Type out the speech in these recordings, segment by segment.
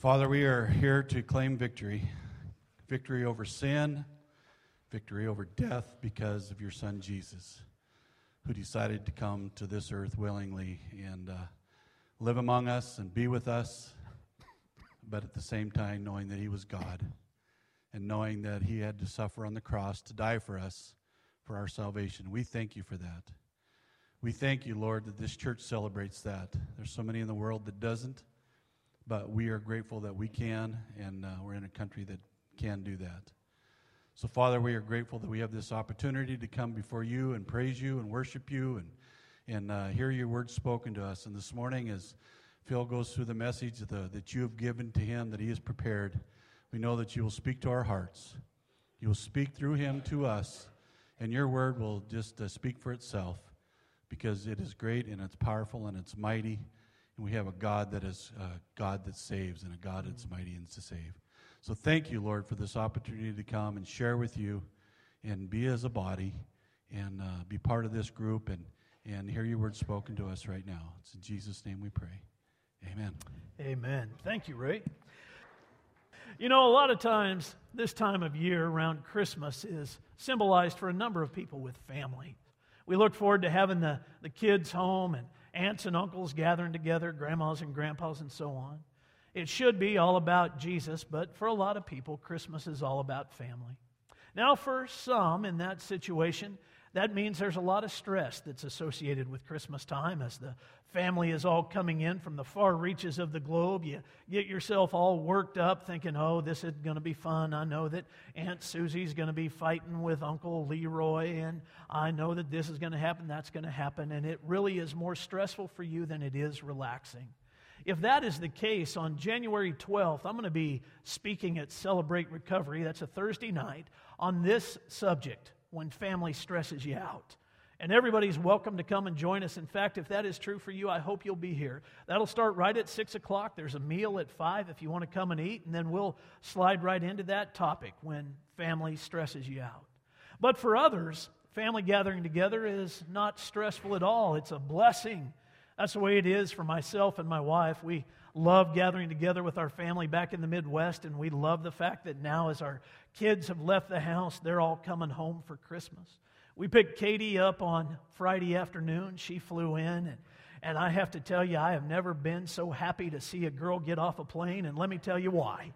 Father, we are here to claim victory victory over sin, victory over death because of your Son Jesus, who decided to come to this earth willingly and uh, live among us and be with us, but at the same time knowing that he was God and knowing that he had to suffer on the cross to die for us for our salvation. We thank you for that. We thank you, Lord, that this church celebrates that. There's so many in the world that doesn't, but we are grateful that we can, and uh, we're in a country that can do that. So, Father, we are grateful that we have this opportunity to come before you and praise you and worship you and, and uh, hear your words spoken to us. And this morning, as Phil goes through the message the, that you have given to him, that he has prepared, we know that you will speak to our hearts. You will speak through him to us, and your word will just uh, speak for itself because it is great and it's powerful and it's mighty. And we have a God that is a God that saves and a God that's mighty and to save. So thank you, Lord, for this opportunity to come and share with you and be as a body and uh, be part of this group and, and hear your word spoken to us right now. It's in Jesus' name we pray. Amen. Amen. Thank you, Ray. You know, a lot of times this time of year around Christmas is symbolized for a number of people with family. We look forward to having the, the kids home and aunts and uncles gathering together, grandmas and grandpas, and so on. It should be all about Jesus, but for a lot of people, Christmas is all about family. Now, for some in that situation, that means there's a lot of stress that's associated with Christmas time as the family is all coming in from the far reaches of the globe. You get yourself all worked up thinking, oh, this is going to be fun. I know that Aunt Susie's going to be fighting with Uncle Leroy, and I know that this is going to happen, that's going to happen. And it really is more stressful for you than it is relaxing. If that is the case, on January 12th, I'm going to be speaking at Celebrate Recovery. That's a Thursday night on this subject when family stresses you out. And everybody's welcome to come and join us. In fact, if that is true for you, I hope you'll be here. That'll start right at 6 o'clock. There's a meal at 5 if you want to come and eat, and then we'll slide right into that topic when family stresses you out. But for others, family gathering together is not stressful at all, it's a blessing. That's the way it is for myself and my wife. We love gathering together with our family back in the Midwest, and we love the fact that now, as our kids have left the house, they're all coming home for Christmas. We picked Katie up on Friday afternoon. She flew in, and, and I have to tell you, I have never been so happy to see a girl get off a plane, and let me tell you why.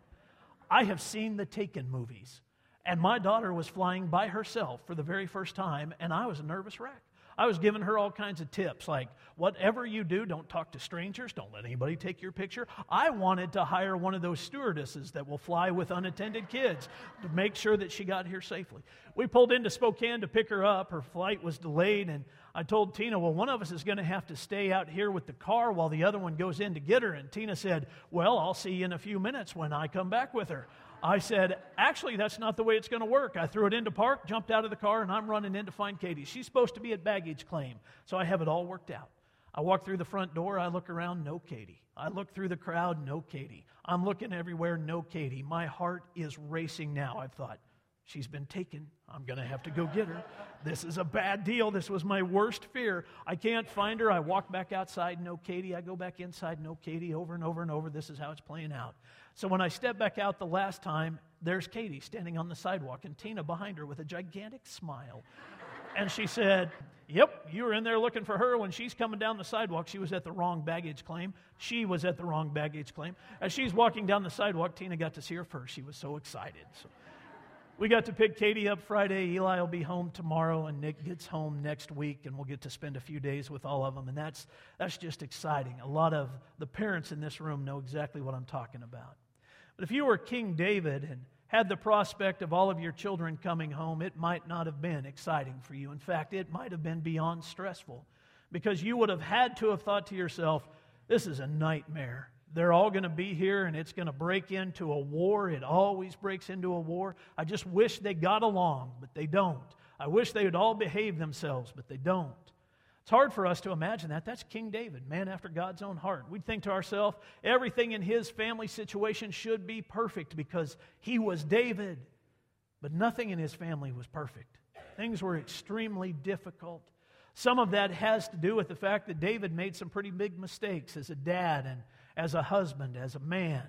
I have seen the Taken movies, and my daughter was flying by herself for the very first time, and I was a nervous wreck. I was giving her all kinds of tips like, whatever you do, don't talk to strangers, don't let anybody take your picture. I wanted to hire one of those stewardesses that will fly with unattended kids to make sure that she got here safely. We pulled into Spokane to pick her up. Her flight was delayed, and I told Tina, well, one of us is going to have to stay out here with the car while the other one goes in to get her. And Tina said, well, I'll see you in a few minutes when I come back with her. I said, actually, that's not the way it's going to work. I threw it into park, jumped out of the car, and I'm running in to find Katie. She's supposed to be at baggage claim, so I have it all worked out. I walk through the front door, I look around, no Katie. I look through the crowd, no Katie. I'm looking everywhere, no Katie. My heart is racing now. I've thought, she's been taken. I'm going to have to go get her. This is a bad deal. This was my worst fear. I can't find her. I walk back outside, no Katie. I go back inside, no Katie, over and over and over. This is how it's playing out. So when I step back out the last time, there's Katie standing on the sidewalk and Tina behind her with a gigantic smile. And she said, Yep, you were in there looking for her when she's coming down the sidewalk. She was at the wrong baggage claim. She was at the wrong baggage claim. As she's walking down the sidewalk, Tina got to see her first. She was so excited. So we got to pick Katie up Friday. Eli will be home tomorrow, and Nick gets home next week, and we'll get to spend a few days with all of them. And that's, that's just exciting. A lot of the parents in this room know exactly what I'm talking about. But if you were King David and had the prospect of all of your children coming home, it might not have been exciting for you. In fact, it might have been beyond stressful because you would have had to have thought to yourself, this is a nightmare. They're all going to be here and it's going to break into a war. It always breaks into a war. I just wish they got along, but they don't. I wish they would all behave themselves, but they don't. It's hard for us to imagine that. That's King David, man after God's own heart. We'd think to ourselves, everything in his family situation should be perfect because he was David. But nothing in his family was perfect. Things were extremely difficult. Some of that has to do with the fact that David made some pretty big mistakes as a dad and as a husband, as a man.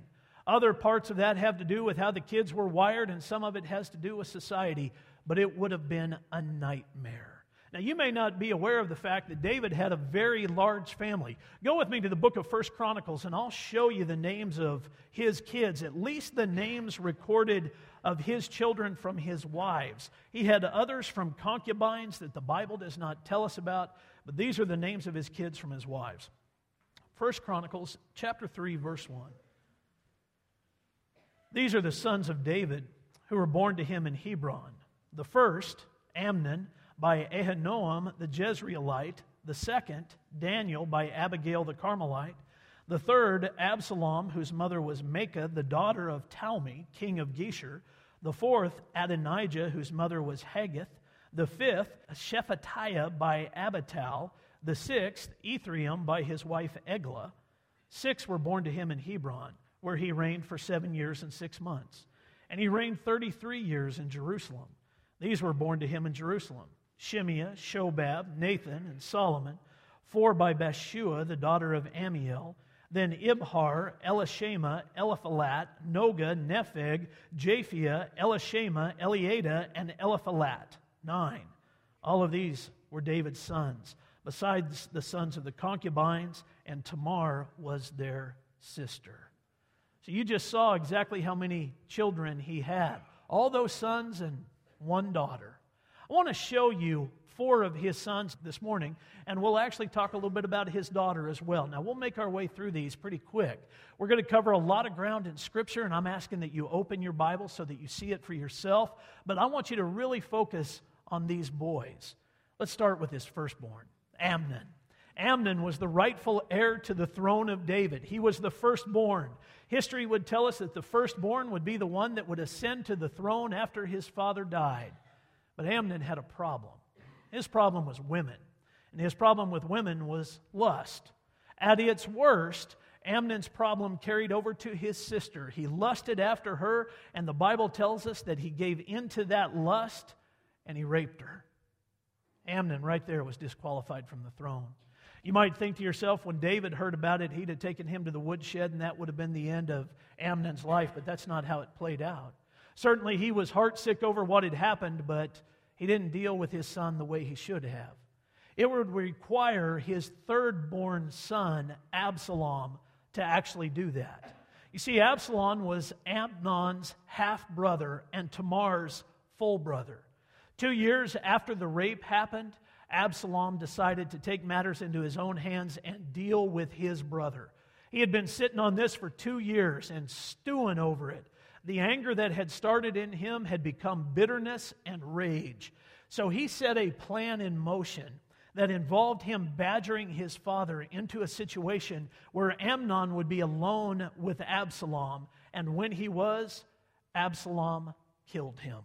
Other parts of that have to do with how the kids were wired, and some of it has to do with society, but it would have been a nightmare. Now, you may not be aware of the fact that David had a very large family. Go with me to the book of First Chronicles, and I'll show you the names of his kids, at least the names recorded of his children from his wives. He had others from concubines that the Bible does not tell us about, but these are the names of his kids from his wives. First Chronicles chapter 3 verse 1. These are the sons of David who were born to him in Hebron. The first, Amnon, by Ahinoam the Jezreelite, the second, Daniel by Abigail the Carmelite, the third, Absalom, whose mother was Maacah, the daughter of Talmi, king of Geshur, the fourth, Adonijah, whose mother was Haggith, the fifth, Shephatiah by Abital, the sixth, Ithream by his wife Eglah. Six were born to him in Hebron, where he reigned for seven years and six months. And he reigned 33 years in Jerusalem. These were born to him in Jerusalem Shimeah, Shobab, Nathan, and Solomon, four by Bathshua, the daughter of Amiel, then Ibhar, Elishama, Eliphalet, Noga, Nepheg, Japhia, Elishama, Eliada, and Eliphalet. Nine. All of these were David's sons, besides the sons of the concubines, and Tamar was their sister. So you just saw exactly how many children he had. All those sons and one daughter. I want to show you four of his sons this morning, and we'll actually talk a little bit about his daughter as well. Now, we'll make our way through these pretty quick. We're going to cover a lot of ground in Scripture, and I'm asking that you open your Bible so that you see it for yourself. But I want you to really focus on these boys. Let's start with his firstborn, Amnon. Amnon was the rightful heir to the throne of David. He was the firstborn. History would tell us that the firstborn would be the one that would ascend to the throne after his father died. But Amnon had a problem. His problem was women, and his problem with women was lust. At its worst, Amnon's problem carried over to his sister. He lusted after her, and the Bible tells us that he gave into that lust and he raped her. Amnon, right there, was disqualified from the throne. You might think to yourself, when David heard about it, he'd have taken him to the woodshed, and that would have been the end of Amnon's life, but that's not how it played out. Certainly, he was heartsick over what had happened, but he didn't deal with his son the way he should have. It would require his third born son, Absalom, to actually do that. You see, Absalom was Amnon's half brother and Tamar's full brother. Two years after the rape happened, Absalom decided to take matters into his own hands and deal with his brother. He had been sitting on this for two years and stewing over it. The anger that had started in him had become bitterness and rage. So he set a plan in motion that involved him badgering his father into a situation where Amnon would be alone with Absalom. And when he was, Absalom killed him,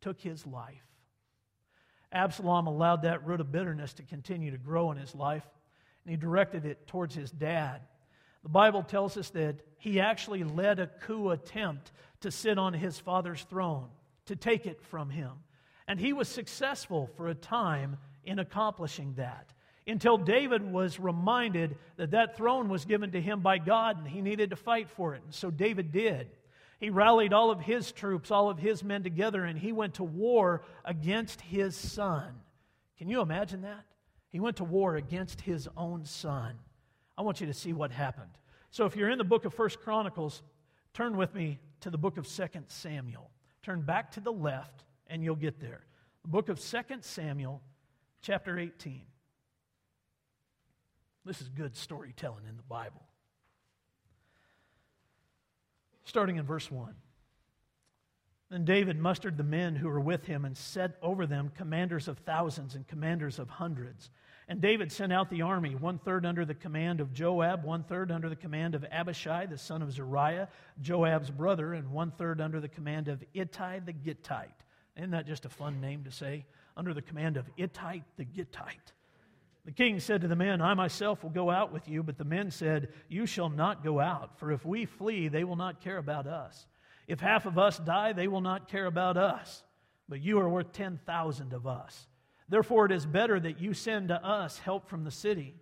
took his life. Absalom allowed that root of bitterness to continue to grow in his life, and he directed it towards his dad. The Bible tells us that he actually led a coup attempt to sit on his father's throne, to take it from him. And he was successful for a time in accomplishing that until David was reminded that that throne was given to him by God and he needed to fight for it. And so David did. He rallied all of his troops, all of his men together, and he went to war against his son. Can you imagine that? He went to war against his own son. I want you to see what happened. So if you're in the book of First Chronicles, turn with me to the book of Second Samuel. Turn back to the left and you'll get there. The book of Second Samuel, chapter 18. This is good storytelling in the Bible. Starting in verse 1. Then David mustered the men who were with him and set over them commanders of thousands and commanders of hundreds and David sent out the army, one third under the command of Joab, one third under the command of Abishai, the son of Zeruiah, Joab's brother, and one third under the command of Ittai the Gittite. Isn't that just a fun name to say? Under the command of Ittai the Gittite. The king said to the men, I myself will go out with you. But the men said, You shall not go out, for if we flee, they will not care about us. If half of us die, they will not care about us. But you are worth 10,000 of us. Therefore, it is better that you send to us help from the city.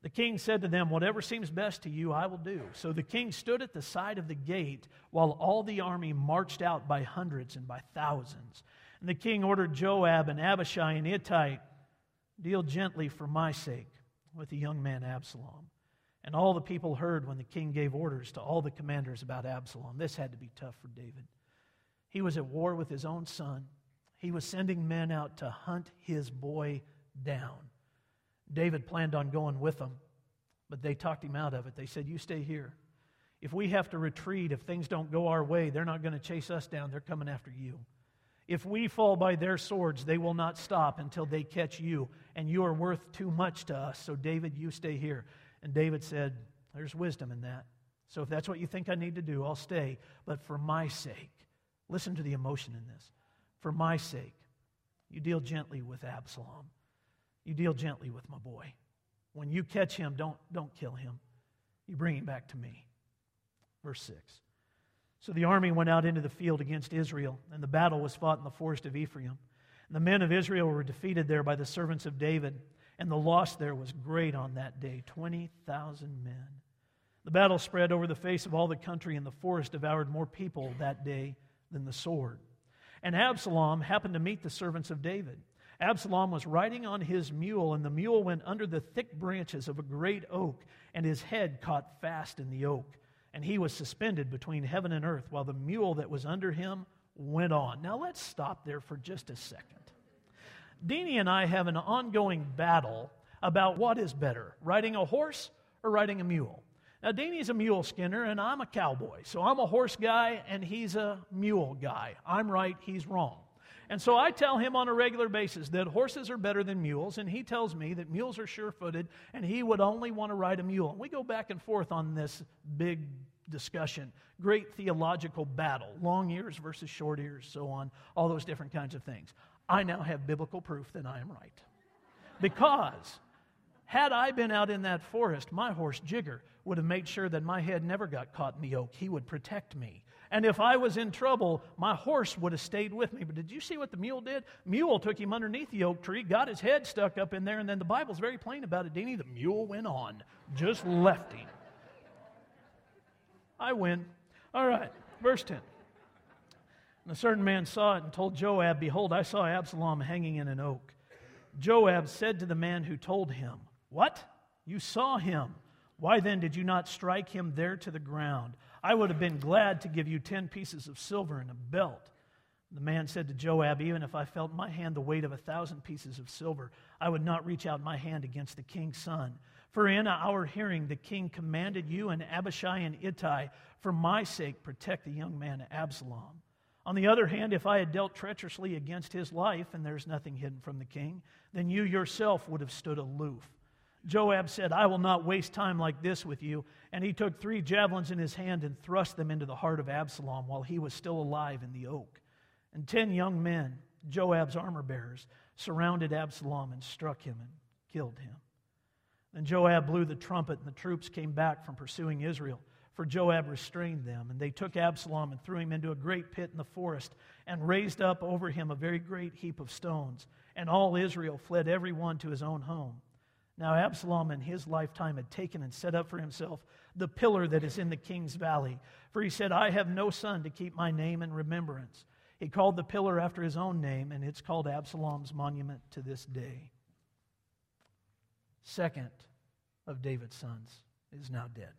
The king said to them, Whatever seems best to you, I will do. So the king stood at the side of the gate while all the army marched out by hundreds and by thousands. And the king ordered Joab and Abishai and Ittai, Deal gently for my sake with the young man Absalom. And all the people heard when the king gave orders to all the commanders about Absalom. This had to be tough for David. He was at war with his own son, he was sending men out to hunt his boy down. David planned on going with them, but they talked him out of it. They said, You stay here. If we have to retreat, if things don't go our way, they're not going to chase us down. They're coming after you. If we fall by their swords, they will not stop until they catch you, and you are worth too much to us. So, David, you stay here. And David said, There's wisdom in that. So, if that's what you think I need to do, I'll stay. But for my sake, listen to the emotion in this. For my sake, you deal gently with Absalom. You deal gently with my boy. When you catch him, don't, don't kill him. You bring him back to me. Verse 6. So the army went out into the field against Israel, and the battle was fought in the forest of Ephraim. And the men of Israel were defeated there by the servants of David, and the loss there was great on that day 20,000 men. The battle spread over the face of all the country, and the forest devoured more people that day than the sword. And Absalom happened to meet the servants of David. Absalom was riding on his mule, and the mule went under the thick branches of a great oak, and his head caught fast in the oak. And he was suspended between heaven and earth, while the mule that was under him went on. Now let's stop there for just a second. Deanie and I have an ongoing battle about what is better, riding a horse or riding a mule. Now, Deanie's a mule skinner, and I'm a cowboy. So I'm a horse guy, and he's a mule guy. I'm right, he's wrong. And so I tell him on a regular basis that horses are better than mules, and he tells me that mules are sure footed, and he would only want to ride a mule. And we go back and forth on this big discussion, great theological battle, long ears versus short ears, so on, all those different kinds of things. I now have biblical proof that I am right. Because had I been out in that forest, my horse Jigger would have made sure that my head never got caught in the oak. He would protect me. And if I was in trouble, my horse would have stayed with me. But did you see what the mule did? Mule took him underneath the oak tree, got his head stuck up in there, and then the Bible's very plain about it, Deanie. The mule went on, just left him. I win. All right, verse 10. And a certain man saw it and told Joab, Behold, I saw Absalom hanging in an oak. Joab said to the man who told him, What? You saw him. Why then did you not strike him there to the ground? I would have been glad to give you ten pieces of silver and a belt. The man said to Joab, Even if I felt my hand the weight of a thousand pieces of silver, I would not reach out my hand against the king's son. For in our hearing the king commanded you and Abishai and Ittai, for my sake, protect the young man Absalom. On the other hand, if I had dealt treacherously against his life, and there's nothing hidden from the king, then you yourself would have stood aloof. Joab said, I will not waste time like this with you. And he took three javelins in his hand and thrust them into the heart of Absalom while he was still alive in the oak. And ten young men, Joab's armor bearers, surrounded Absalom and struck him and killed him. Then Joab blew the trumpet, and the troops came back from pursuing Israel, for Joab restrained them. And they took Absalom and threw him into a great pit in the forest, and raised up over him a very great heap of stones. And all Israel fled every one to his own home. Now, Absalom in his lifetime had taken and set up for himself the pillar that is in the king's valley. For he said, I have no son to keep my name in remembrance. He called the pillar after his own name, and it's called Absalom's monument to this day. Second of David's sons is now dead.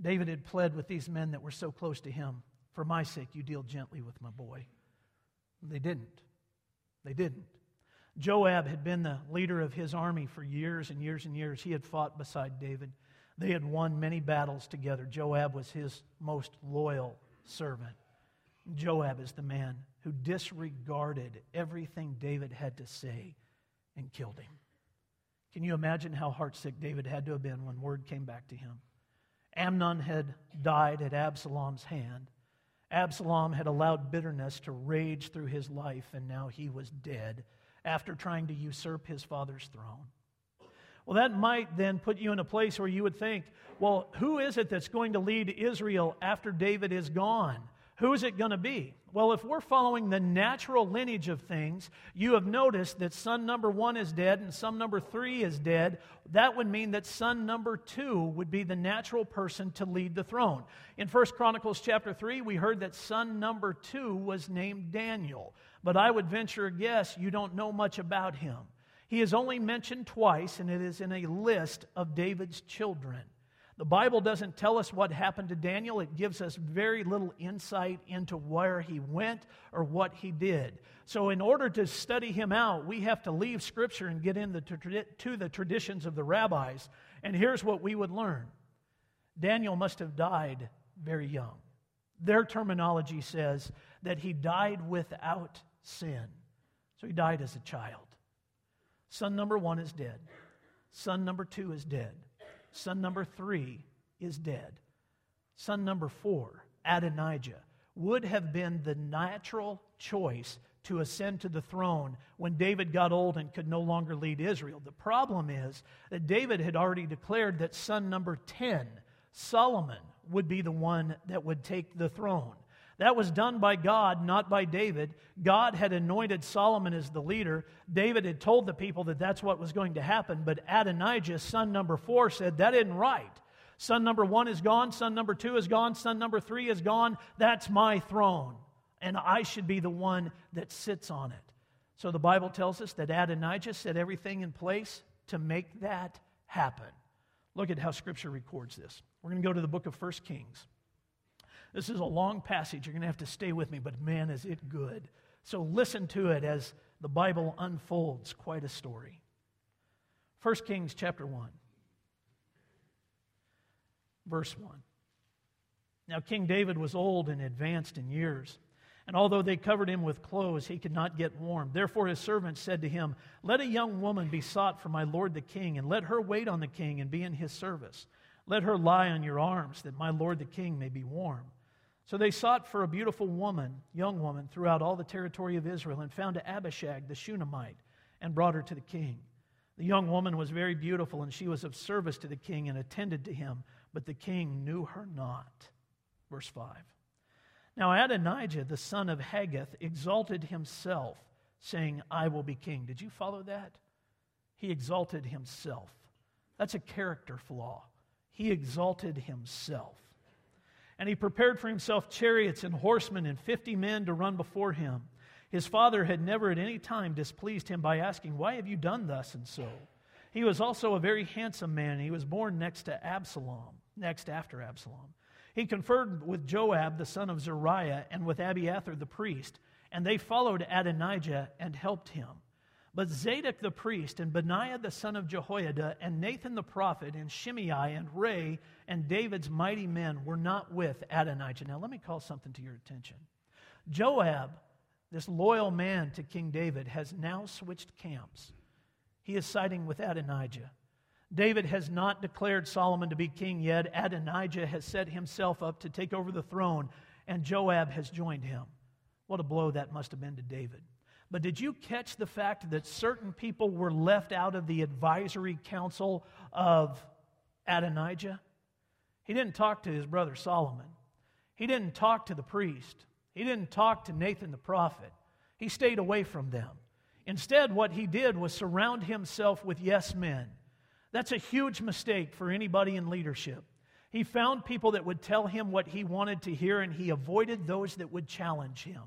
David had pled with these men that were so close to him, For my sake, you deal gently with my boy. They didn't. They didn't. Joab had been the leader of his army for years and years and years. He had fought beside David. They had won many battles together. Joab was his most loyal servant. Joab is the man who disregarded everything David had to say and killed him. Can you imagine how heartsick David had to have been when word came back to him? Amnon had died at Absalom's hand. Absalom had allowed bitterness to rage through his life, and now he was dead after trying to usurp his father's throne. Well, that might then put you in a place where you would think, well, who is it that's going to lead Israel after David is gone? Who is it going to be? Well, if we're following the natural lineage of things, you have noticed that son number one is dead and son number three is dead. That would mean that son number two would be the natural person to lead the throne. In 1 Chronicles chapter 3, we heard that son number two was named Daniel. But I would venture a guess you don't know much about him. He is only mentioned twice, and it is in a list of David's children. The Bible doesn't tell us what happened to Daniel. It gives us very little insight into where he went or what he did. So, in order to study him out, we have to leave Scripture and get into to the traditions of the rabbis. And here's what we would learn Daniel must have died very young. Their terminology says that he died without sin. So, he died as a child. Son number one is dead, son number two is dead. Son number three is dead. Son number four, Adonijah, would have been the natural choice to ascend to the throne when David got old and could no longer lead Israel. The problem is that David had already declared that son number 10, Solomon, would be the one that would take the throne. That was done by God, not by David. God had anointed Solomon as the leader. David had told the people that that's what was going to happen, but Adonijah, son number four, said, That isn't right. Son number one is gone, son number two is gone, son number three is gone. That's my throne, and I should be the one that sits on it. So the Bible tells us that Adonijah set everything in place to make that happen. Look at how Scripture records this. We're going to go to the book of First Kings. This is a long passage. You're going to have to stay with me, but man, is it good. So listen to it as the Bible unfolds quite a story. 1 Kings chapter 1, verse 1. Now, King David was old and advanced in years. And although they covered him with clothes, he could not get warm. Therefore, his servants said to him, Let a young woman be sought for my lord the king, and let her wait on the king and be in his service. Let her lie on your arms, that my lord the king may be warm. So they sought for a beautiful woman, young woman, throughout all the territory of Israel and found Abishag the Shunammite and brought her to the king. The young woman was very beautiful, and she was of service to the king and attended to him, but the king knew her not. Verse 5. Now Adonijah, the son of Haggith, exalted himself, saying, I will be king. Did you follow that? He exalted himself. That's a character flaw. He exalted himself. And he prepared for himself chariots and horsemen and fifty men to run before him. His father had never at any time displeased him by asking, Why have you done thus and so? He was also a very handsome man. He was born next to Absalom, next after Absalom. He conferred with Joab, the son of Zeruiah, and with Abiathar the priest, and they followed Adonijah and helped him. But Zadok the priest, and Benaiah the son of Jehoiada, and Nathan the prophet, and Shimei, and Rei, and David's mighty men were not with Adonijah. Now, let me call something to your attention. Joab, this loyal man to King David, has now switched camps. He is siding with Adonijah. David has not declared Solomon to be king yet. Adonijah has set himself up to take over the throne, and Joab has joined him. What a blow that must have been to David. But did you catch the fact that certain people were left out of the advisory council of Adonijah? He didn't talk to his brother Solomon. He didn't talk to the priest. He didn't talk to Nathan the prophet. He stayed away from them. Instead, what he did was surround himself with yes men. That's a huge mistake for anybody in leadership. He found people that would tell him what he wanted to hear, and he avoided those that would challenge him.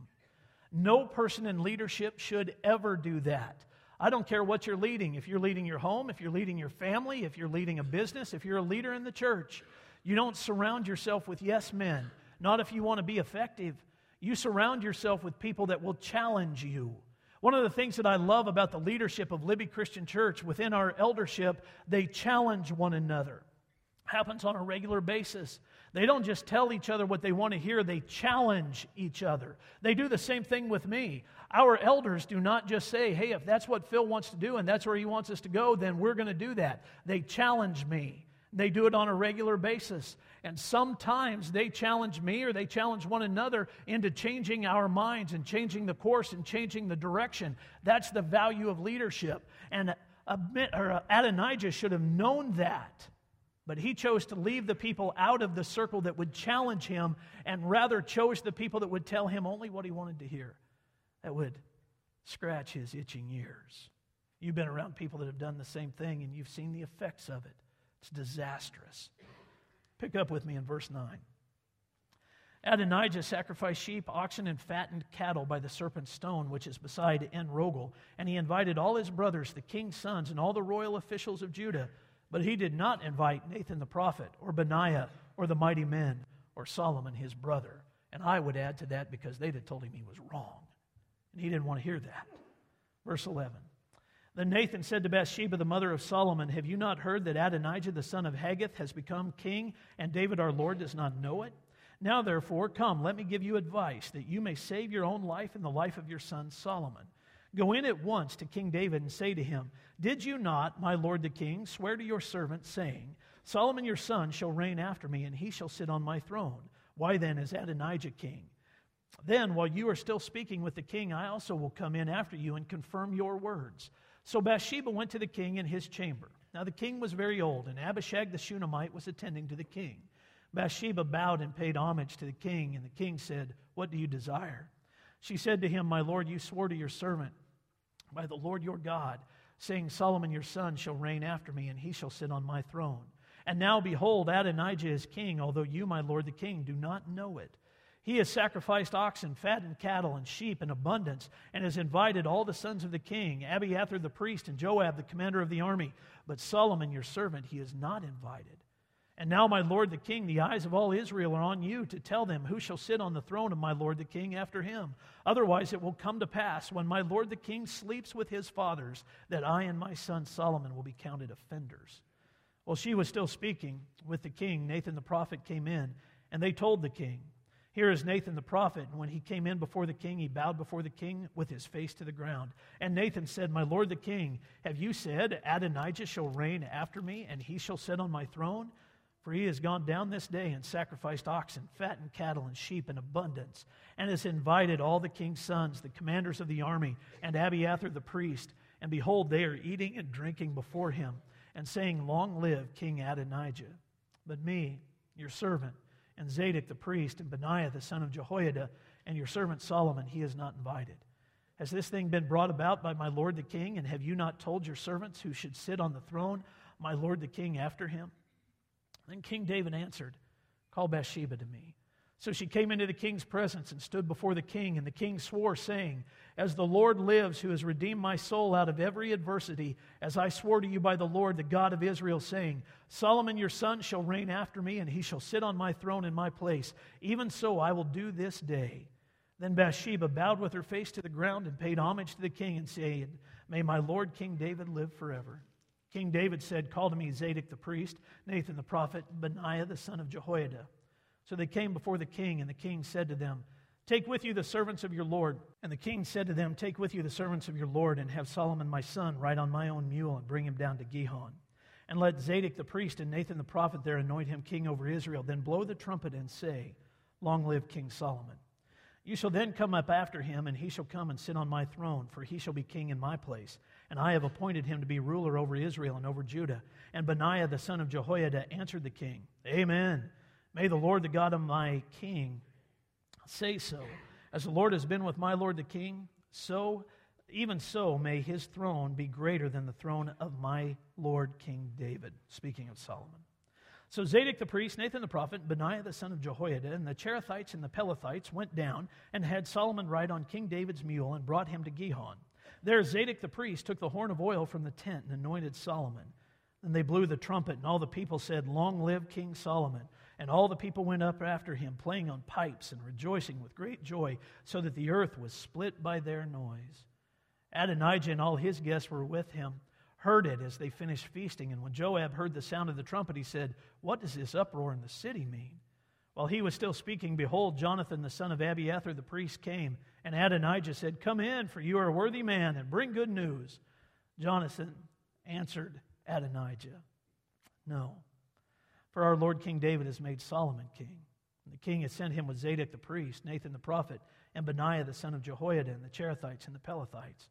No person in leadership should ever do that. I don't care what you're leading. If you're leading your home, if you're leading your family, if you're leading a business, if you're a leader in the church, you don't surround yourself with yes men. Not if you want to be effective. You surround yourself with people that will challenge you. One of the things that I love about the leadership of Libby Christian Church within our eldership, they challenge one another. Happens on a regular basis. They don't just tell each other what they want to hear, they challenge each other. They do the same thing with me. Our elders do not just say, hey, if that's what Phil wants to do and that's where he wants us to go, then we're going to do that. They challenge me. They do it on a regular basis. And sometimes they challenge me or they challenge one another into changing our minds and changing the course and changing the direction. That's the value of leadership. And uh, Adonijah should have known that But he chose to leave the people out of the circle that would challenge him and rather chose the people that would tell him only what he wanted to hear, that would scratch his itching ears. You've been around people that have done the same thing and you've seen the effects of it. It's disastrous. Pick up with me in verse 9. Adonijah sacrificed sheep, oxen, and fattened cattle by the serpent's stone, which is beside En Rogel, and he invited all his brothers, the king's sons, and all the royal officials of Judah. But he did not invite Nathan the prophet, or Benaiah, or the mighty men, or Solomon his brother. And I would add to that because they'd have told him he was wrong. And he didn't want to hear that. Verse 11. Then Nathan said to Bathsheba, the mother of Solomon, Have you not heard that Adonijah the son of Haggith has become king, and David our Lord does not know it? Now, therefore, come, let me give you advice, that you may save your own life and the life of your son Solomon. Go in at once to King David and say to him, Did you not, my lord the king, swear to your servant, saying, Solomon your son shall reign after me, and he shall sit on my throne? Why then is Adonijah king? Then, while you are still speaking with the king, I also will come in after you and confirm your words. So Bathsheba went to the king in his chamber. Now the king was very old, and Abishag the Shunammite was attending to the king. Bathsheba bowed and paid homage to the king, and the king said, What do you desire? She said to him, My lord, you swore to your servant by the Lord your God, saying, Solomon your son shall reign after me, and he shall sit on my throne. And now behold, Adonijah is king, although you, my lord the king, do not know it. He has sacrificed oxen, fattened cattle, and sheep in abundance, and has invited all the sons of the king, Abiathar the priest, and Joab the commander of the army. But Solomon your servant he has not invited. And now, my lord the king, the eyes of all Israel are on you to tell them who shall sit on the throne of my lord the king after him. Otherwise, it will come to pass when my lord the king sleeps with his fathers that I and my son Solomon will be counted offenders. While she was still speaking with the king, Nathan the prophet came in, and they told the king, Here is Nathan the prophet. And when he came in before the king, he bowed before the king with his face to the ground. And Nathan said, My lord the king, have you said, Adonijah shall reign after me, and he shall sit on my throne? For he has gone down this day and sacrificed oxen, fattened cattle, and sheep in abundance, and has invited all the king's sons, the commanders of the army, and Abiathar the priest. And behold, they are eating and drinking before him, and saying, Long live King Adonijah. But me, your servant, and Zadok the priest, and Benaiah the son of Jehoiada, and your servant Solomon, he is not invited. Has this thing been brought about by my lord the king? And have you not told your servants who should sit on the throne, my lord the king, after him? Then King David answered, Call Bathsheba to me. So she came into the king's presence and stood before the king, and the king swore, saying, As the Lord lives, who has redeemed my soul out of every adversity, as I swore to you by the Lord, the God of Israel, saying, Solomon your son shall reign after me, and he shall sit on my throne in my place. Even so I will do this day. Then Bathsheba bowed with her face to the ground and paid homage to the king and said, May my Lord King David live forever. King David said, Call to me Zadok the priest, Nathan the prophet, Benaiah the son of Jehoiada. So they came before the king, and the king said to them, Take with you the servants of your Lord. And the king said to them, Take with you the servants of your Lord, and have Solomon my son ride on my own mule, and bring him down to Gihon. And let Zadok the priest and Nathan the prophet there anoint him king over Israel. Then blow the trumpet and say, Long live King Solomon. You shall then come up after him, and he shall come and sit on my throne, for he shall be king in my place. And I have appointed him to be ruler over Israel and over Judah. And Benaiah the son of Jehoiada answered the king, Amen. May the Lord, the God of my king, say so. As the Lord has been with my Lord the king, so even so may his throne be greater than the throne of my Lord King David. Speaking of Solomon. So Zadok the priest, Nathan the prophet, Benaiah the son of Jehoiada, and the Cherethites and the Pelethites went down and had Solomon ride on King David's mule and brought him to Gihon. There Zadok the priest took the horn of oil from the tent and anointed Solomon. Then they blew the trumpet, and all the people said, Long live King Solomon. And all the people went up after him, playing on pipes and rejoicing with great joy, so that the earth was split by their noise. Adonijah and all his guests were with him heard it as they finished feasting. And when Joab heard the sound of the trumpet, he said, What does this uproar in the city mean? While he was still speaking, behold, Jonathan the son of Abiathar the priest came, and Adonijah said, Come in, for you are a worthy man, and bring good news. Jonathan answered Adonijah, No, for our Lord King David has made Solomon king. And the king has sent him with Zadok the priest, Nathan the prophet, and Benaiah the son of Jehoiada, and the Cherethites and the Pelethites.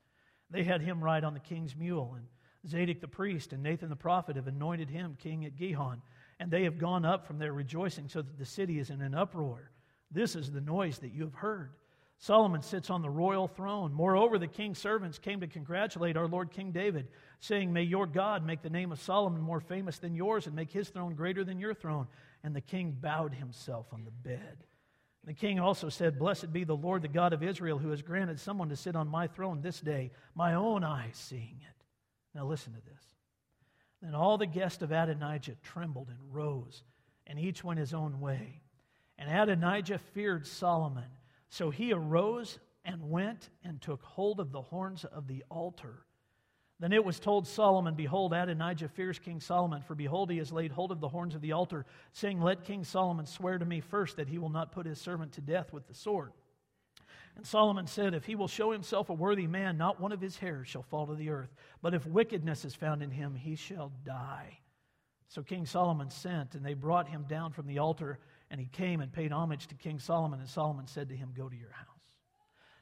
They had him ride on the king's mule, and Zadok the priest and Nathan the prophet have anointed him king at Gihon. And they have gone up from their rejoicing, so that the city is in an uproar. This is the noise that you have heard. Solomon sits on the royal throne. Moreover, the king's servants came to congratulate our Lord King David, saying, May your God make the name of Solomon more famous than yours, and make his throne greater than your throne. And the king bowed himself on the bed. The king also said, Blessed be the Lord, the God of Israel, who has granted someone to sit on my throne this day, my own eyes seeing it. Now listen to this. Then all the guests of Adonijah trembled and rose, and each went his own way. And Adonijah feared Solomon. So he arose and went and took hold of the horns of the altar. Then it was told Solomon, Behold, Adonijah fears King Solomon, for behold, he has laid hold of the horns of the altar, saying, Let King Solomon swear to me first that he will not put his servant to death with the sword. And Solomon said, If he will show himself a worthy man, not one of his hairs shall fall to the earth. But if wickedness is found in him, he shall die. So King Solomon sent, and they brought him down from the altar, and he came and paid homage to King Solomon. And Solomon said to him, Go to your house.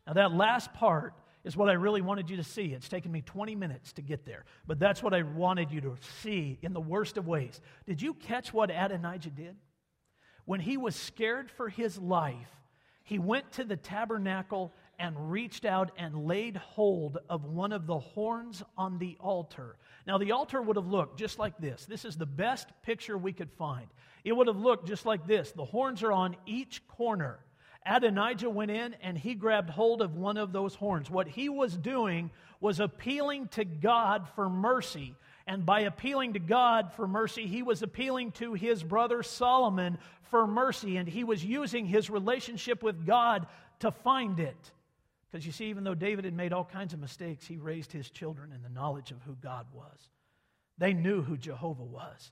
Now, that last part is what I really wanted you to see. It's taken me 20 minutes to get there, but that's what I wanted you to see in the worst of ways. Did you catch what Adonijah did? When he was scared for his life, he went to the tabernacle and reached out and laid hold of one of the horns on the altar. Now, the altar would have looked just like this. This is the best picture we could find. It would have looked just like this. The horns are on each corner. Adonijah went in and he grabbed hold of one of those horns. What he was doing was appealing to God for mercy. And by appealing to God for mercy, he was appealing to his brother Solomon for mercy. And he was using his relationship with God to find it. Because you see, even though David had made all kinds of mistakes, he raised his children in the knowledge of who God was. They knew who Jehovah was.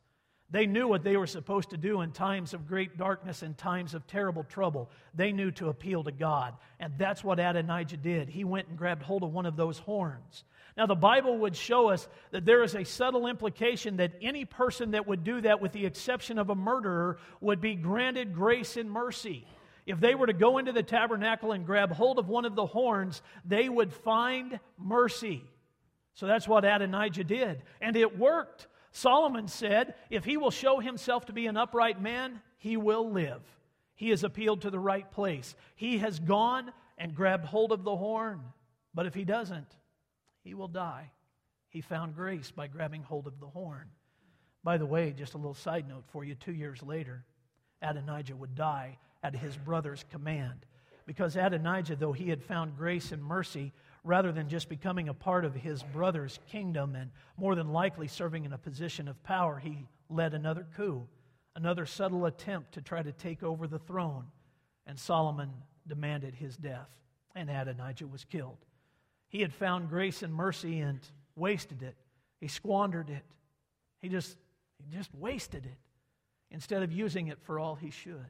They knew what they were supposed to do in times of great darkness and times of terrible trouble. They knew to appeal to God. And that's what Adonijah did. He went and grabbed hold of one of those horns. Now, the Bible would show us that there is a subtle implication that any person that would do that, with the exception of a murderer, would be granted grace and mercy. If they were to go into the tabernacle and grab hold of one of the horns, they would find mercy. So that's what Adonijah did. And it worked. Solomon said, If he will show himself to be an upright man, he will live. He has appealed to the right place. He has gone and grabbed hold of the horn. But if he doesn't, he will die. He found grace by grabbing hold of the horn. By the way, just a little side note for you two years later, Adonijah would die at his brother's command. Because Adonijah, though he had found grace and mercy, rather than just becoming a part of his brother's kingdom and more than likely serving in a position of power, he led another coup, another subtle attempt to try to take over the throne. And Solomon demanded his death, and Adonijah was killed. He had found grace and mercy and wasted it. He squandered it. He just, he just wasted it instead of using it for all he should.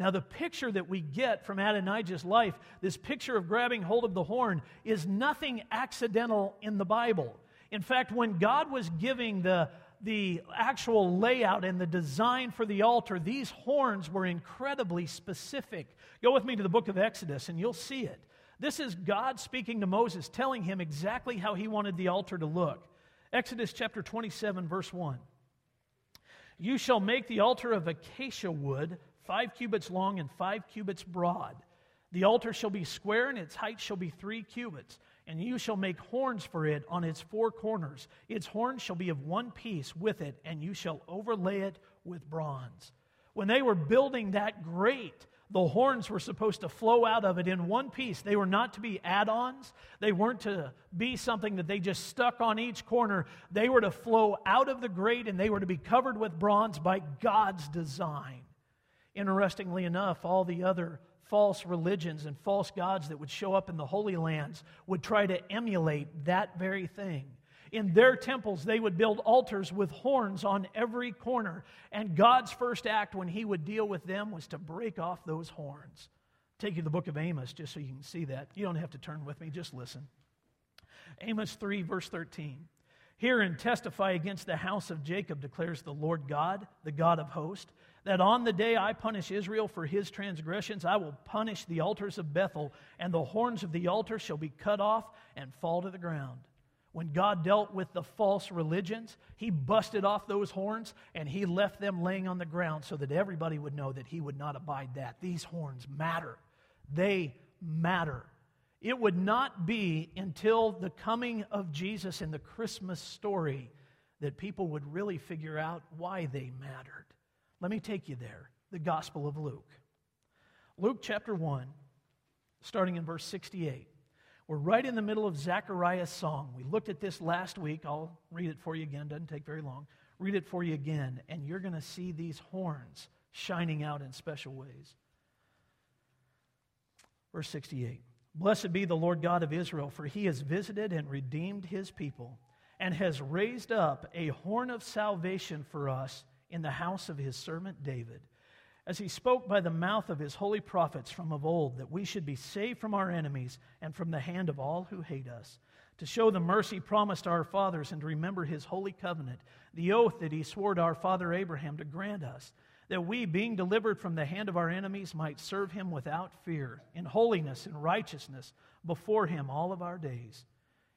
Now, the picture that we get from Adonijah's life, this picture of grabbing hold of the horn, is nothing accidental in the Bible. In fact, when God was giving the, the actual layout and the design for the altar, these horns were incredibly specific. Go with me to the book of Exodus and you'll see it. This is God speaking to Moses, telling him exactly how he wanted the altar to look. Exodus chapter 27, verse 1. You shall make the altar of acacia wood five cubits long and five cubits broad. The altar shall be square, and its height shall be three cubits. And you shall make horns for it on its four corners. Its horns shall be of one piece with it, and you shall overlay it with bronze. When they were building that grate, the horns were supposed to flow out of it in one piece. They were not to be add ons, they weren't to be something that they just stuck on each corner. They were to flow out of the grate, and they were to be covered with bronze by God's design. Interestingly enough, all the other false religions and false gods that would show up in the Holy Lands would try to emulate that very thing. In their temples, they would build altars with horns on every corner. And God's first act when he would deal with them was to break off those horns. take you to the book of Amos just so you can see that. You don't have to turn with me, just listen. Amos 3, verse 13. Hear and testify against the house of Jacob, declares the Lord God, the God of hosts that on the day I punish Israel for his transgressions, I will punish the altars of Bethel, and the horns of the altar shall be cut off and fall to the ground. When God dealt with the false religions, he busted off those horns and he left them laying on the ground so that everybody would know that he would not abide that. These horns matter. They matter. It would not be until the coming of Jesus in the Christmas story that people would really figure out why they mattered. Let me take you there the Gospel of Luke. Luke chapter 1, starting in verse 68. We're right in the middle of Zechariah's song. We looked at this last week. I'll read it for you again, doesn't take very long. Read it for you again, and you're going to see these horns shining out in special ways. Verse 68 Blessed be the Lord God of Israel, for he has visited and redeemed his people, and has raised up a horn of salvation for us in the house of his servant David as he spoke by the mouth of his holy prophets from of old, that we should be saved from our enemies and from the hand of all who hate us, to show the mercy promised our fathers and to remember his holy covenant, the oath that he swore to our father Abraham to grant us, that we, being delivered from the hand of our enemies, might serve him without fear, in holiness and righteousness, before him all of our days.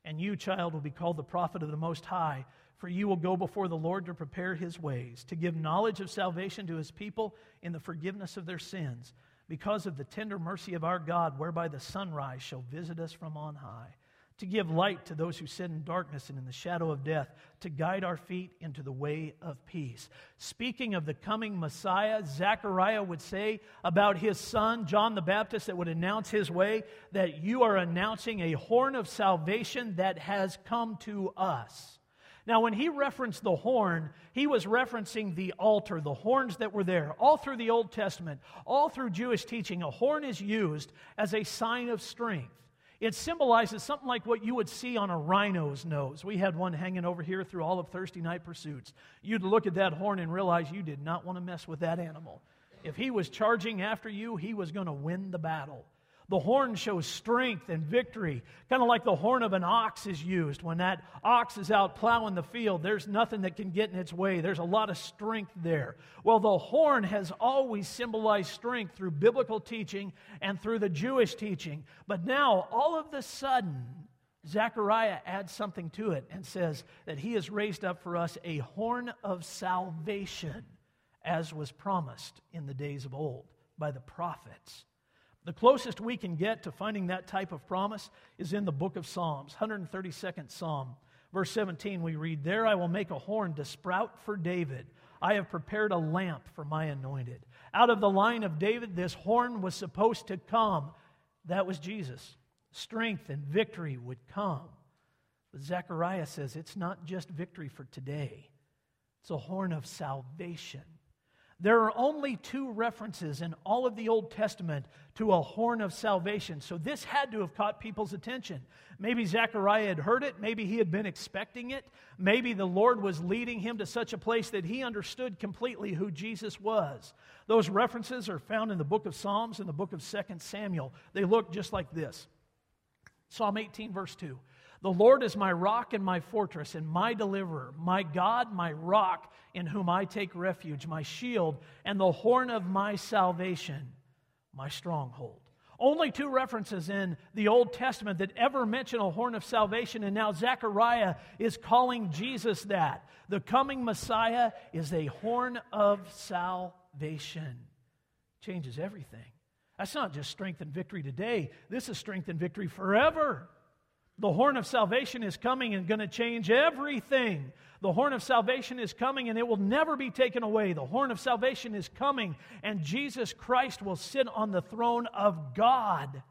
And you, child, will be called the prophet of the Most High for you will go before the Lord to prepare his ways, to give knowledge of salvation to his people in the forgiveness of their sins, because of the tender mercy of our God, whereby the sunrise shall visit us from on high, to give light to those who sit in darkness and in the shadow of death, to guide our feet into the way of peace. Speaking of the coming Messiah, Zechariah would say about his son, John the Baptist, that would announce his way, that you are announcing a horn of salvation that has come to us. Now, when he referenced the horn, he was referencing the altar, the horns that were there. All through the Old Testament, all through Jewish teaching, a horn is used as a sign of strength. It symbolizes something like what you would see on a rhino's nose. We had one hanging over here through all of Thursday night pursuits. You'd look at that horn and realize you did not want to mess with that animal. If he was charging after you, he was going to win the battle. The horn shows strength and victory, kind of like the horn of an ox is used. When that ox is out plowing the field, there's nothing that can get in its way. There's a lot of strength there. Well, the horn has always symbolized strength through biblical teaching and through the Jewish teaching. But now, all of a sudden, Zechariah adds something to it and says that he has raised up for us a horn of salvation, as was promised in the days of old by the prophets. The closest we can get to finding that type of promise is in the book of Psalms, 132nd Psalm. Verse 17, we read, There I will make a horn to sprout for David. I have prepared a lamp for my anointed. Out of the line of David, this horn was supposed to come. That was Jesus. Strength and victory would come. But Zechariah says it's not just victory for today, it's a horn of salvation there are only two references in all of the Old Testament to a horn of salvation. So this had to have caught people's attention. Maybe Zechariah had heard it. Maybe he had been expecting it. Maybe the Lord was leading him to such a place that he understood completely who Jesus was. Those references are found in the book of Psalms and the book of 2 Samuel. They look just like this Psalm 18, verse 2. The Lord is my rock and my fortress and my deliverer, my God, my rock, in whom I take refuge, my shield and the horn of my salvation, my stronghold. Only two references in the Old Testament that ever mention a horn of salvation, and now Zechariah is calling Jesus that. The coming Messiah is a horn of salvation. Changes everything. That's not just strength and victory today, this is strength and victory forever. The horn of salvation is coming and going to change everything. The horn of salvation is coming and it will never be taken away. The horn of salvation is coming and Jesus Christ will sit on the throne of God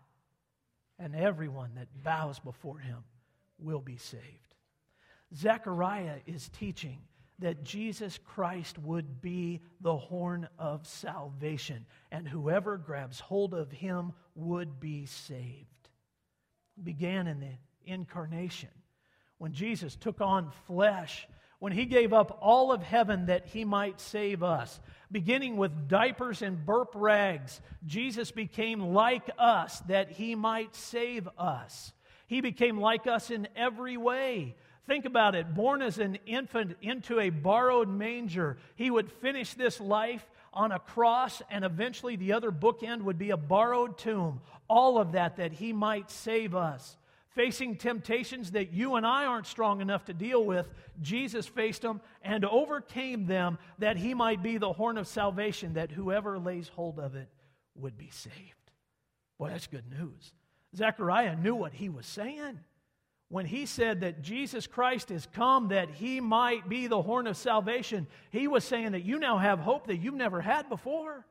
and everyone that bows before him will be saved. Zechariah is teaching that Jesus Christ would be the horn of salvation and whoever grabs hold of him would be saved. began in the incarnation, when Jesus took on flesh, when he gave up all of heaven that he might save us. Beginning with diapers and burp rags, Jesus became like us that he might save us. He became like us in every way. Think about it born as an infant into a borrowed manger, he would finish this life on a cross, and eventually the other bookend would be a borrowed tomb. All of that that he might save us facing temptations that you and I aren't strong enough to deal with, Jesus faced them and overcame them that he might be the horn of salvation, that whoever lays hold of it would be saved. Boy, that's good news. Zechariah knew what he was saying. When he said that Jesus Christ is come that he might be the horn of salvation, he was saying that you now have hope that you've never had before.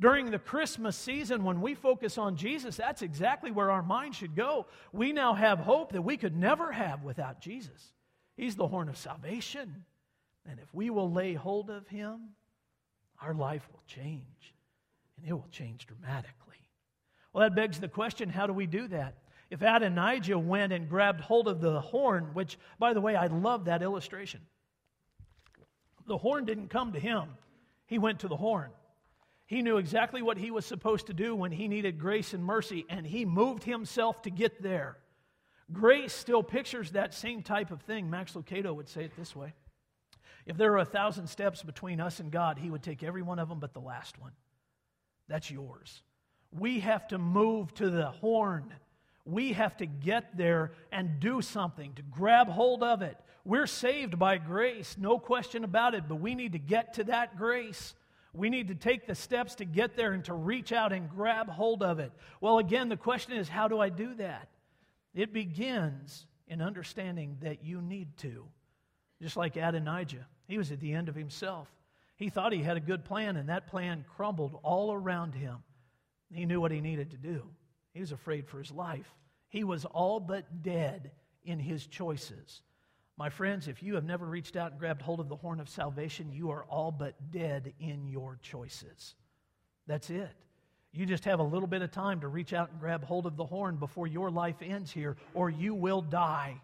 During the Christmas season, when we focus on Jesus, that's exactly where our mind should go. We now have hope that we could never have without Jesus. He's the horn of salvation. And if we will lay hold of him, our life will change, and it will change dramatically. Well, that begs the question how do we do that? If Adonijah went and grabbed hold of the horn, which, by the way, I love that illustration. The horn didn't come to him, he went to the horn. He knew exactly what he was supposed to do when he needed grace and mercy, and he moved himself to get there. Grace still pictures that same type of thing. Max Lucado would say it this way If there are a thousand steps between us and God, he would take every one of them but the last one. That's yours. We have to move to the horn. We have to get there and do something, to grab hold of it. We're saved by grace, no question about it, but we need to get to that grace. We need to take the steps to get there and to reach out and grab hold of it. Well, again, the question is how do I do that? It begins in understanding that you need to. Just like Adonijah, he was at the end of himself. He thought he had a good plan, and that plan crumbled all around him. He knew what he needed to do. He was afraid for his life. He was all but dead in his choices. My friends, if you have never reached out and grabbed hold of the horn of salvation, you are all but dead in your choices. That's it. You just have a little bit of time to reach out and grab hold of the horn before your life ends here, or you will die.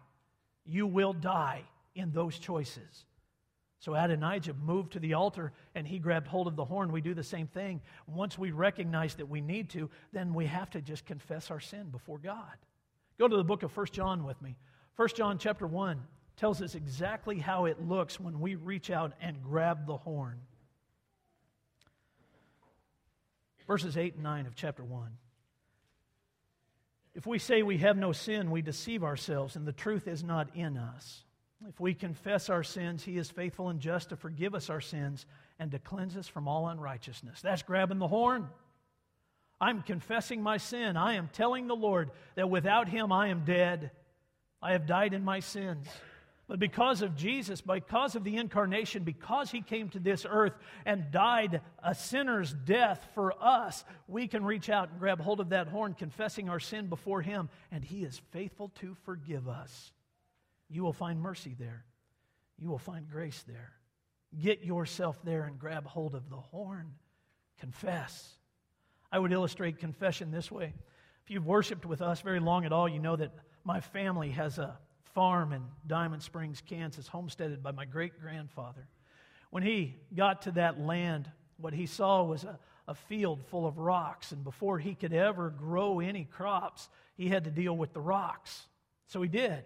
You will die in those choices. So Adonijah moved to the altar and he grabbed hold of the horn. We do the same thing. Once we recognize that we need to, then we have to just confess our sin before God. Go to the book of 1 John with me. 1 John chapter 1 tells us exactly how it looks when we reach out and grab the horn. Verses 8 and 9 of chapter 1. If we say we have no sin, we deceive ourselves, and the truth is not in us. If we confess our sins, He is faithful and just to forgive us our sins and to cleanse us from all unrighteousness. That's grabbing the horn. I'm confessing my sin. I am telling the Lord that without Him I am dead. I have died in my sins. But because of Jesus, because of the incarnation, because he came to this earth and died a sinner's death for us, we can reach out and grab hold of that horn, confessing our sin before him, and he is faithful to forgive us. You will find mercy there, you will find grace there. Get yourself there and grab hold of the horn. Confess. I would illustrate confession this way. If you've worshiped with us very long at all, you know that my family has a farm in Diamond Springs, Kansas, homesteaded by my great grandfather. When he got to that land, what he saw was a, a field full of rocks, and before he could ever grow any crops, he had to deal with the rocks. So he did.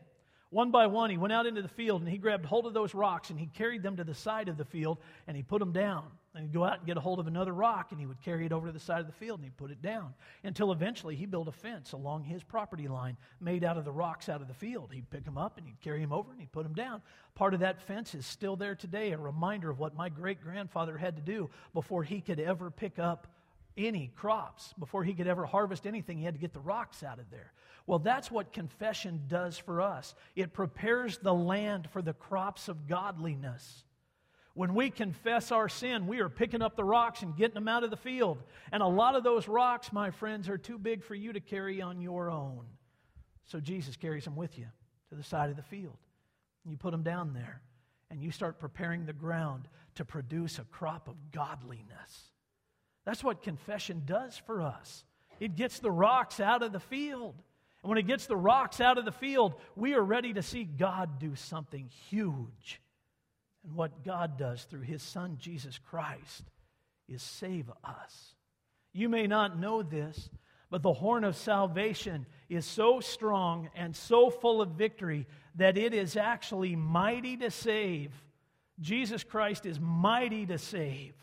One by one, he went out into the field and he grabbed hold of those rocks and he carried them to the side of the field and he put them down. And he'd go out and get a hold of another rock and he would carry it over to the side of the field and he'd put it down. Until eventually he built a fence along his property line made out of the rocks out of the field. He'd pick them up and he'd carry them over and he'd put them down. Part of that fence is still there today, a reminder of what my great grandfather had to do before he could ever pick up any crops. Before he could ever harvest anything, he had to get the rocks out of there. Well, that's what confession does for us. It prepares the land for the crops of godliness. When we confess our sin, we are picking up the rocks and getting them out of the field. And a lot of those rocks, my friends, are too big for you to carry on your own. So Jesus carries them with you to the side of the field. You put them down there, and you start preparing the ground to produce a crop of godliness. That's what confession does for us. It gets the rocks out of the field. And when it gets the rocks out of the field, we are ready to see God do something huge. And what God does through his son, Jesus Christ, is save us. You may not know this, but the horn of salvation is so strong and so full of victory that it is actually mighty to save. Jesus Christ is mighty to save.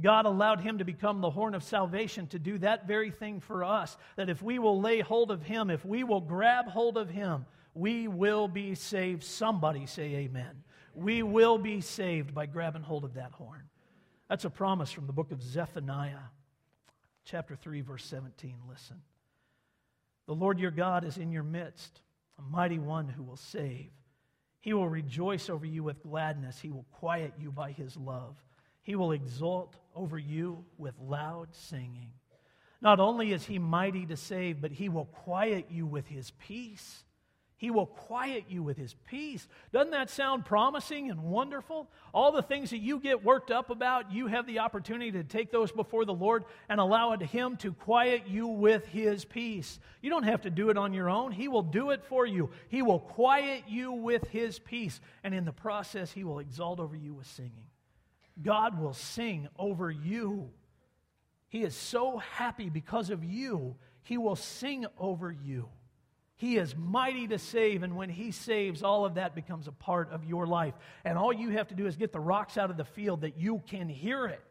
God allowed him to become the horn of salvation to do that very thing for us. That if we will lay hold of him, if we will grab hold of him, we will be saved. Somebody say amen. We will be saved by grabbing hold of that horn. That's a promise from the book of Zephaniah, chapter 3, verse 17. Listen. The Lord your God is in your midst, a mighty one who will save. He will rejoice over you with gladness, he will quiet you by his love. He will exult over you with loud singing. Not only is he mighty to save, but he will quiet you with his peace. He will quiet you with his peace. Doesn't that sound promising and wonderful? All the things that you get worked up about, you have the opportunity to take those before the Lord and allow him to quiet you with his peace. You don't have to do it on your own. He will do it for you. He will quiet you with his peace. And in the process, he will exalt over you with singing. God will sing over you. He is so happy because of you, He will sing over you. He is mighty to save, and when He saves, all of that becomes a part of your life. And all you have to do is get the rocks out of the field that you can hear it,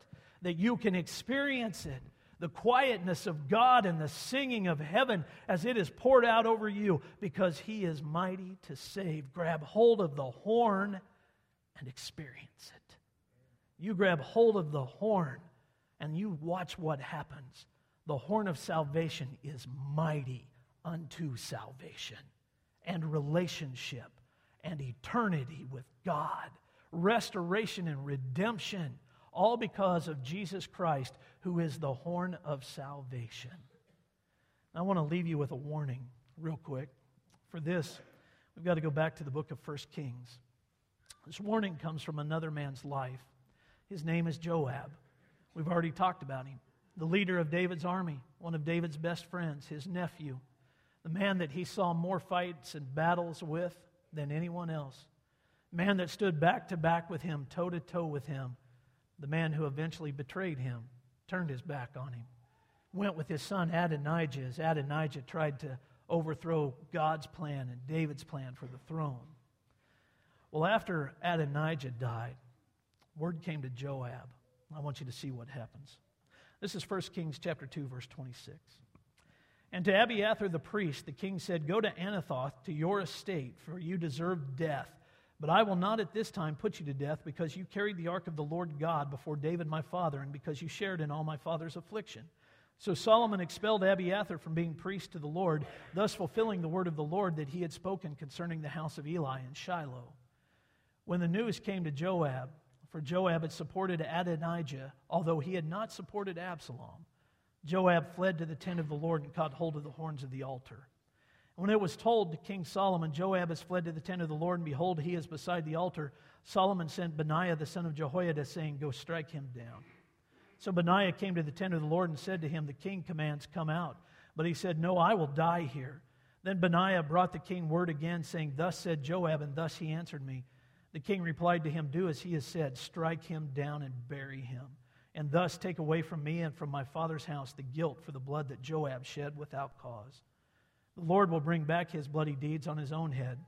that you can experience it. The quietness of God and the singing of heaven as it is poured out over you because He is mighty to save. Grab hold of the horn and experience it. You grab hold of the horn and you watch what happens. The horn of salvation is mighty unto salvation and relationship and eternity with God, restoration and redemption, all because of Jesus Christ, who is the horn of salvation. I want to leave you with a warning, real quick. For this, we've got to go back to the book of First Kings. This warning comes from another man's life. His name is Joab. We've already talked about him. The leader of David's army, one of David's best friends, his nephew, the man that he saw more fights and battles with than anyone else, man that stood back to back with him, toe to toe with him, the man who eventually betrayed him, turned his back on him, went with his son Adonijah as Adonijah tried to overthrow God's plan and David's plan for the throne. Well, after Adonijah died, word came to Joab. I want you to see what happens. This is 1 Kings chapter 2 verse 26. And to Abiathar the priest the king said, "Go to Anathoth to your estate, for you deserve death. But I will not at this time put you to death because you carried the ark of the Lord God before David my father and because you shared in all my father's affliction." So Solomon expelled Abiathar from being priest to the Lord, thus fulfilling the word of the Lord that he had spoken concerning the house of Eli in Shiloh. When the news came to Joab, for Joab had supported Adonijah, although he had not supported Absalom. Joab fled to the tent of the Lord and caught hold of the horns of the altar. When it was told to King Solomon, Joab has fled to the tent of the Lord, and behold, he is beside the altar, Solomon sent Benaiah the son of Jehoiada, saying, Go strike him down. So Benaiah came to the tent of the Lord and said to him, The king commands, Come out. But he said, No, I will die here. Then Benaiah brought the king word again, saying, Thus said Joab, and thus he answered me. The king replied to him, Do as he has said, strike him down and bury him, and thus take away from me and from my father's house the guilt for the blood that Joab shed without cause. The Lord will bring back his bloody deeds on his own head,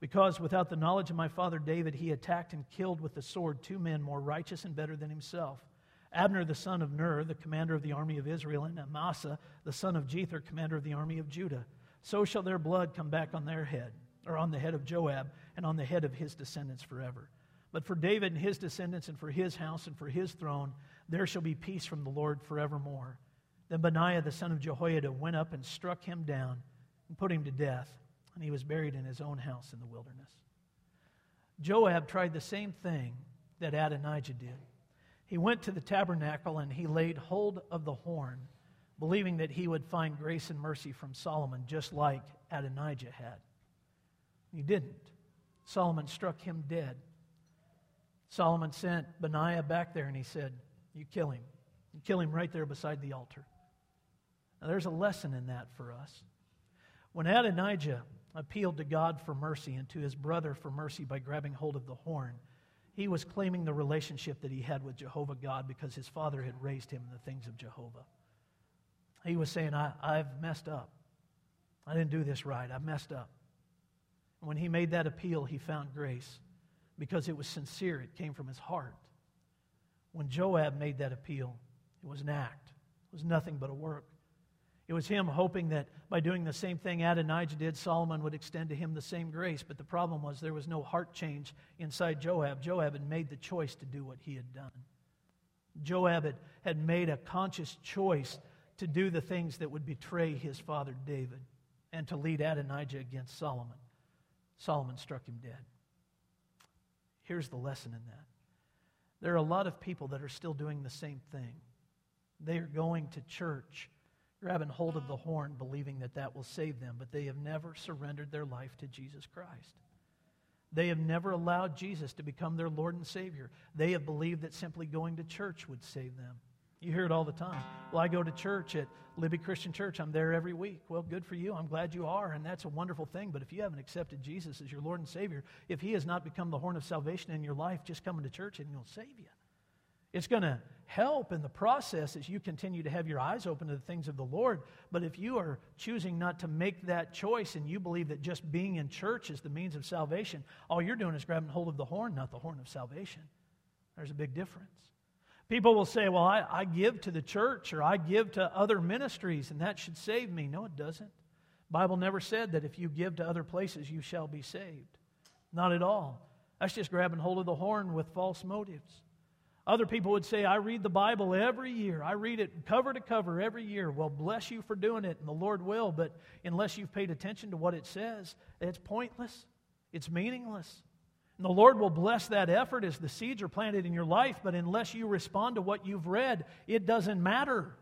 because without the knowledge of my father David, he attacked and killed with the sword two men more righteous and better than himself. Abner the son of Ner, the commander of the army of Israel, and Amasa the son of Jether, commander of the army of Judah. So shall their blood come back on their head, or on the head of Joab, and on the head of his descendants forever. But for David and his descendants, and for his house and for his throne, there shall be peace from the Lord forevermore. Then Benaiah the son of Jehoiada went up and struck him down and put him to death, and he was buried in his own house in the wilderness. Joab tried the same thing that Adonijah did. He went to the tabernacle and he laid hold of the horn, believing that he would find grace and mercy from Solomon, just like Adonijah had. He didn't. Solomon struck him dead. Solomon sent Benaiah back there and he said, You kill him. You kill him right there beside the altar. Now, there's a lesson in that for us. When Adonijah appealed to God for mercy and to his brother for mercy by grabbing hold of the horn, he was claiming the relationship that he had with Jehovah God because his father had raised him in the things of Jehovah. He was saying, I, I've messed up. I didn't do this right. I've messed up. When he made that appeal, he found grace because it was sincere, it came from his heart. When Joab made that appeal, it was an act, it was nothing but a work. It was him hoping that by doing the same thing Adonijah did, Solomon would extend to him the same grace. But the problem was there was no heart change inside Joab. Joab had made the choice to do what he had done. Joab had, had made a conscious choice to do the things that would betray his father David and to lead Adonijah against Solomon. Solomon struck him dead. Here's the lesson in that there are a lot of people that are still doing the same thing. They are going to church, grabbing hold of the horn, believing that that will save them, but they have never surrendered their life to Jesus Christ. They have never allowed Jesus to become their Lord and Savior. They have believed that simply going to church would save them. You hear it all the time. Well, I go to church at Libby Christian Church. I'm there every week. Well, good for you. I'm glad you are, and that's a wonderful thing. But if you haven't accepted Jesus as your Lord and Savior, if He has not become the horn of salvation in your life, just coming to church and He'll save you. It's going to help in the process as you continue to have your eyes open to the things of the Lord. But if you are choosing not to make that choice and you believe that just being in church is the means of salvation, all you're doing is grabbing hold of the horn, not the horn of salvation. There's a big difference. People will say, Well, I, I give to the church or I give to other ministries and that should save me. No, it doesn't. Bible never said that if you give to other places, you shall be saved. Not at all. That's just grabbing hold of the horn with false motives. Other people would say, I read the Bible every year. I read it cover to cover every year. Well, bless you for doing it, and the Lord will, but unless you've paid attention to what it says, it's pointless. It's meaningless. And the Lord will bless that effort as the seeds are planted in your life, but unless you respond to what you've read, it doesn't matter.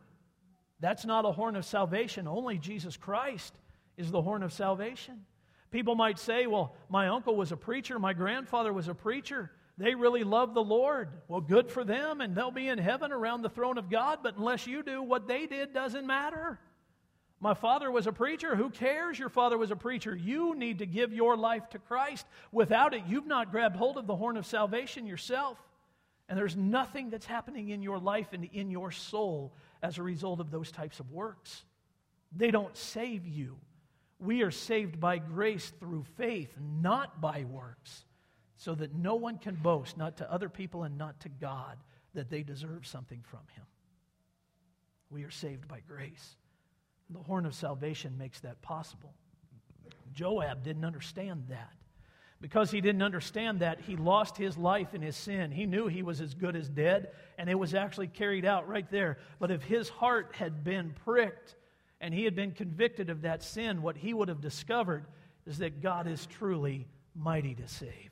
That's not a horn of salvation. Only Jesus Christ is the horn of salvation. People might say, well, my uncle was a preacher, my grandfather was a preacher. They really love the Lord. Well, good for them, and they'll be in heaven around the throne of God, but unless you do what they did, doesn't matter. My father was a preacher. Who cares your father was a preacher? You need to give your life to Christ. Without it, you've not grabbed hold of the horn of salvation yourself. And there's nothing that's happening in your life and in your soul as a result of those types of works. They don't save you. We are saved by grace through faith, not by works so that no one can boast, not to other people and not to God, that they deserve something from Him. We are saved by grace. The horn of salvation makes that possible. Joab didn't understand that. Because he didn't understand that, he lost his life in his sin. He knew he was as good as dead, and it was actually carried out right there. But if his heart had been pricked and he had been convicted of that sin, what he would have discovered is that God is truly mighty to save.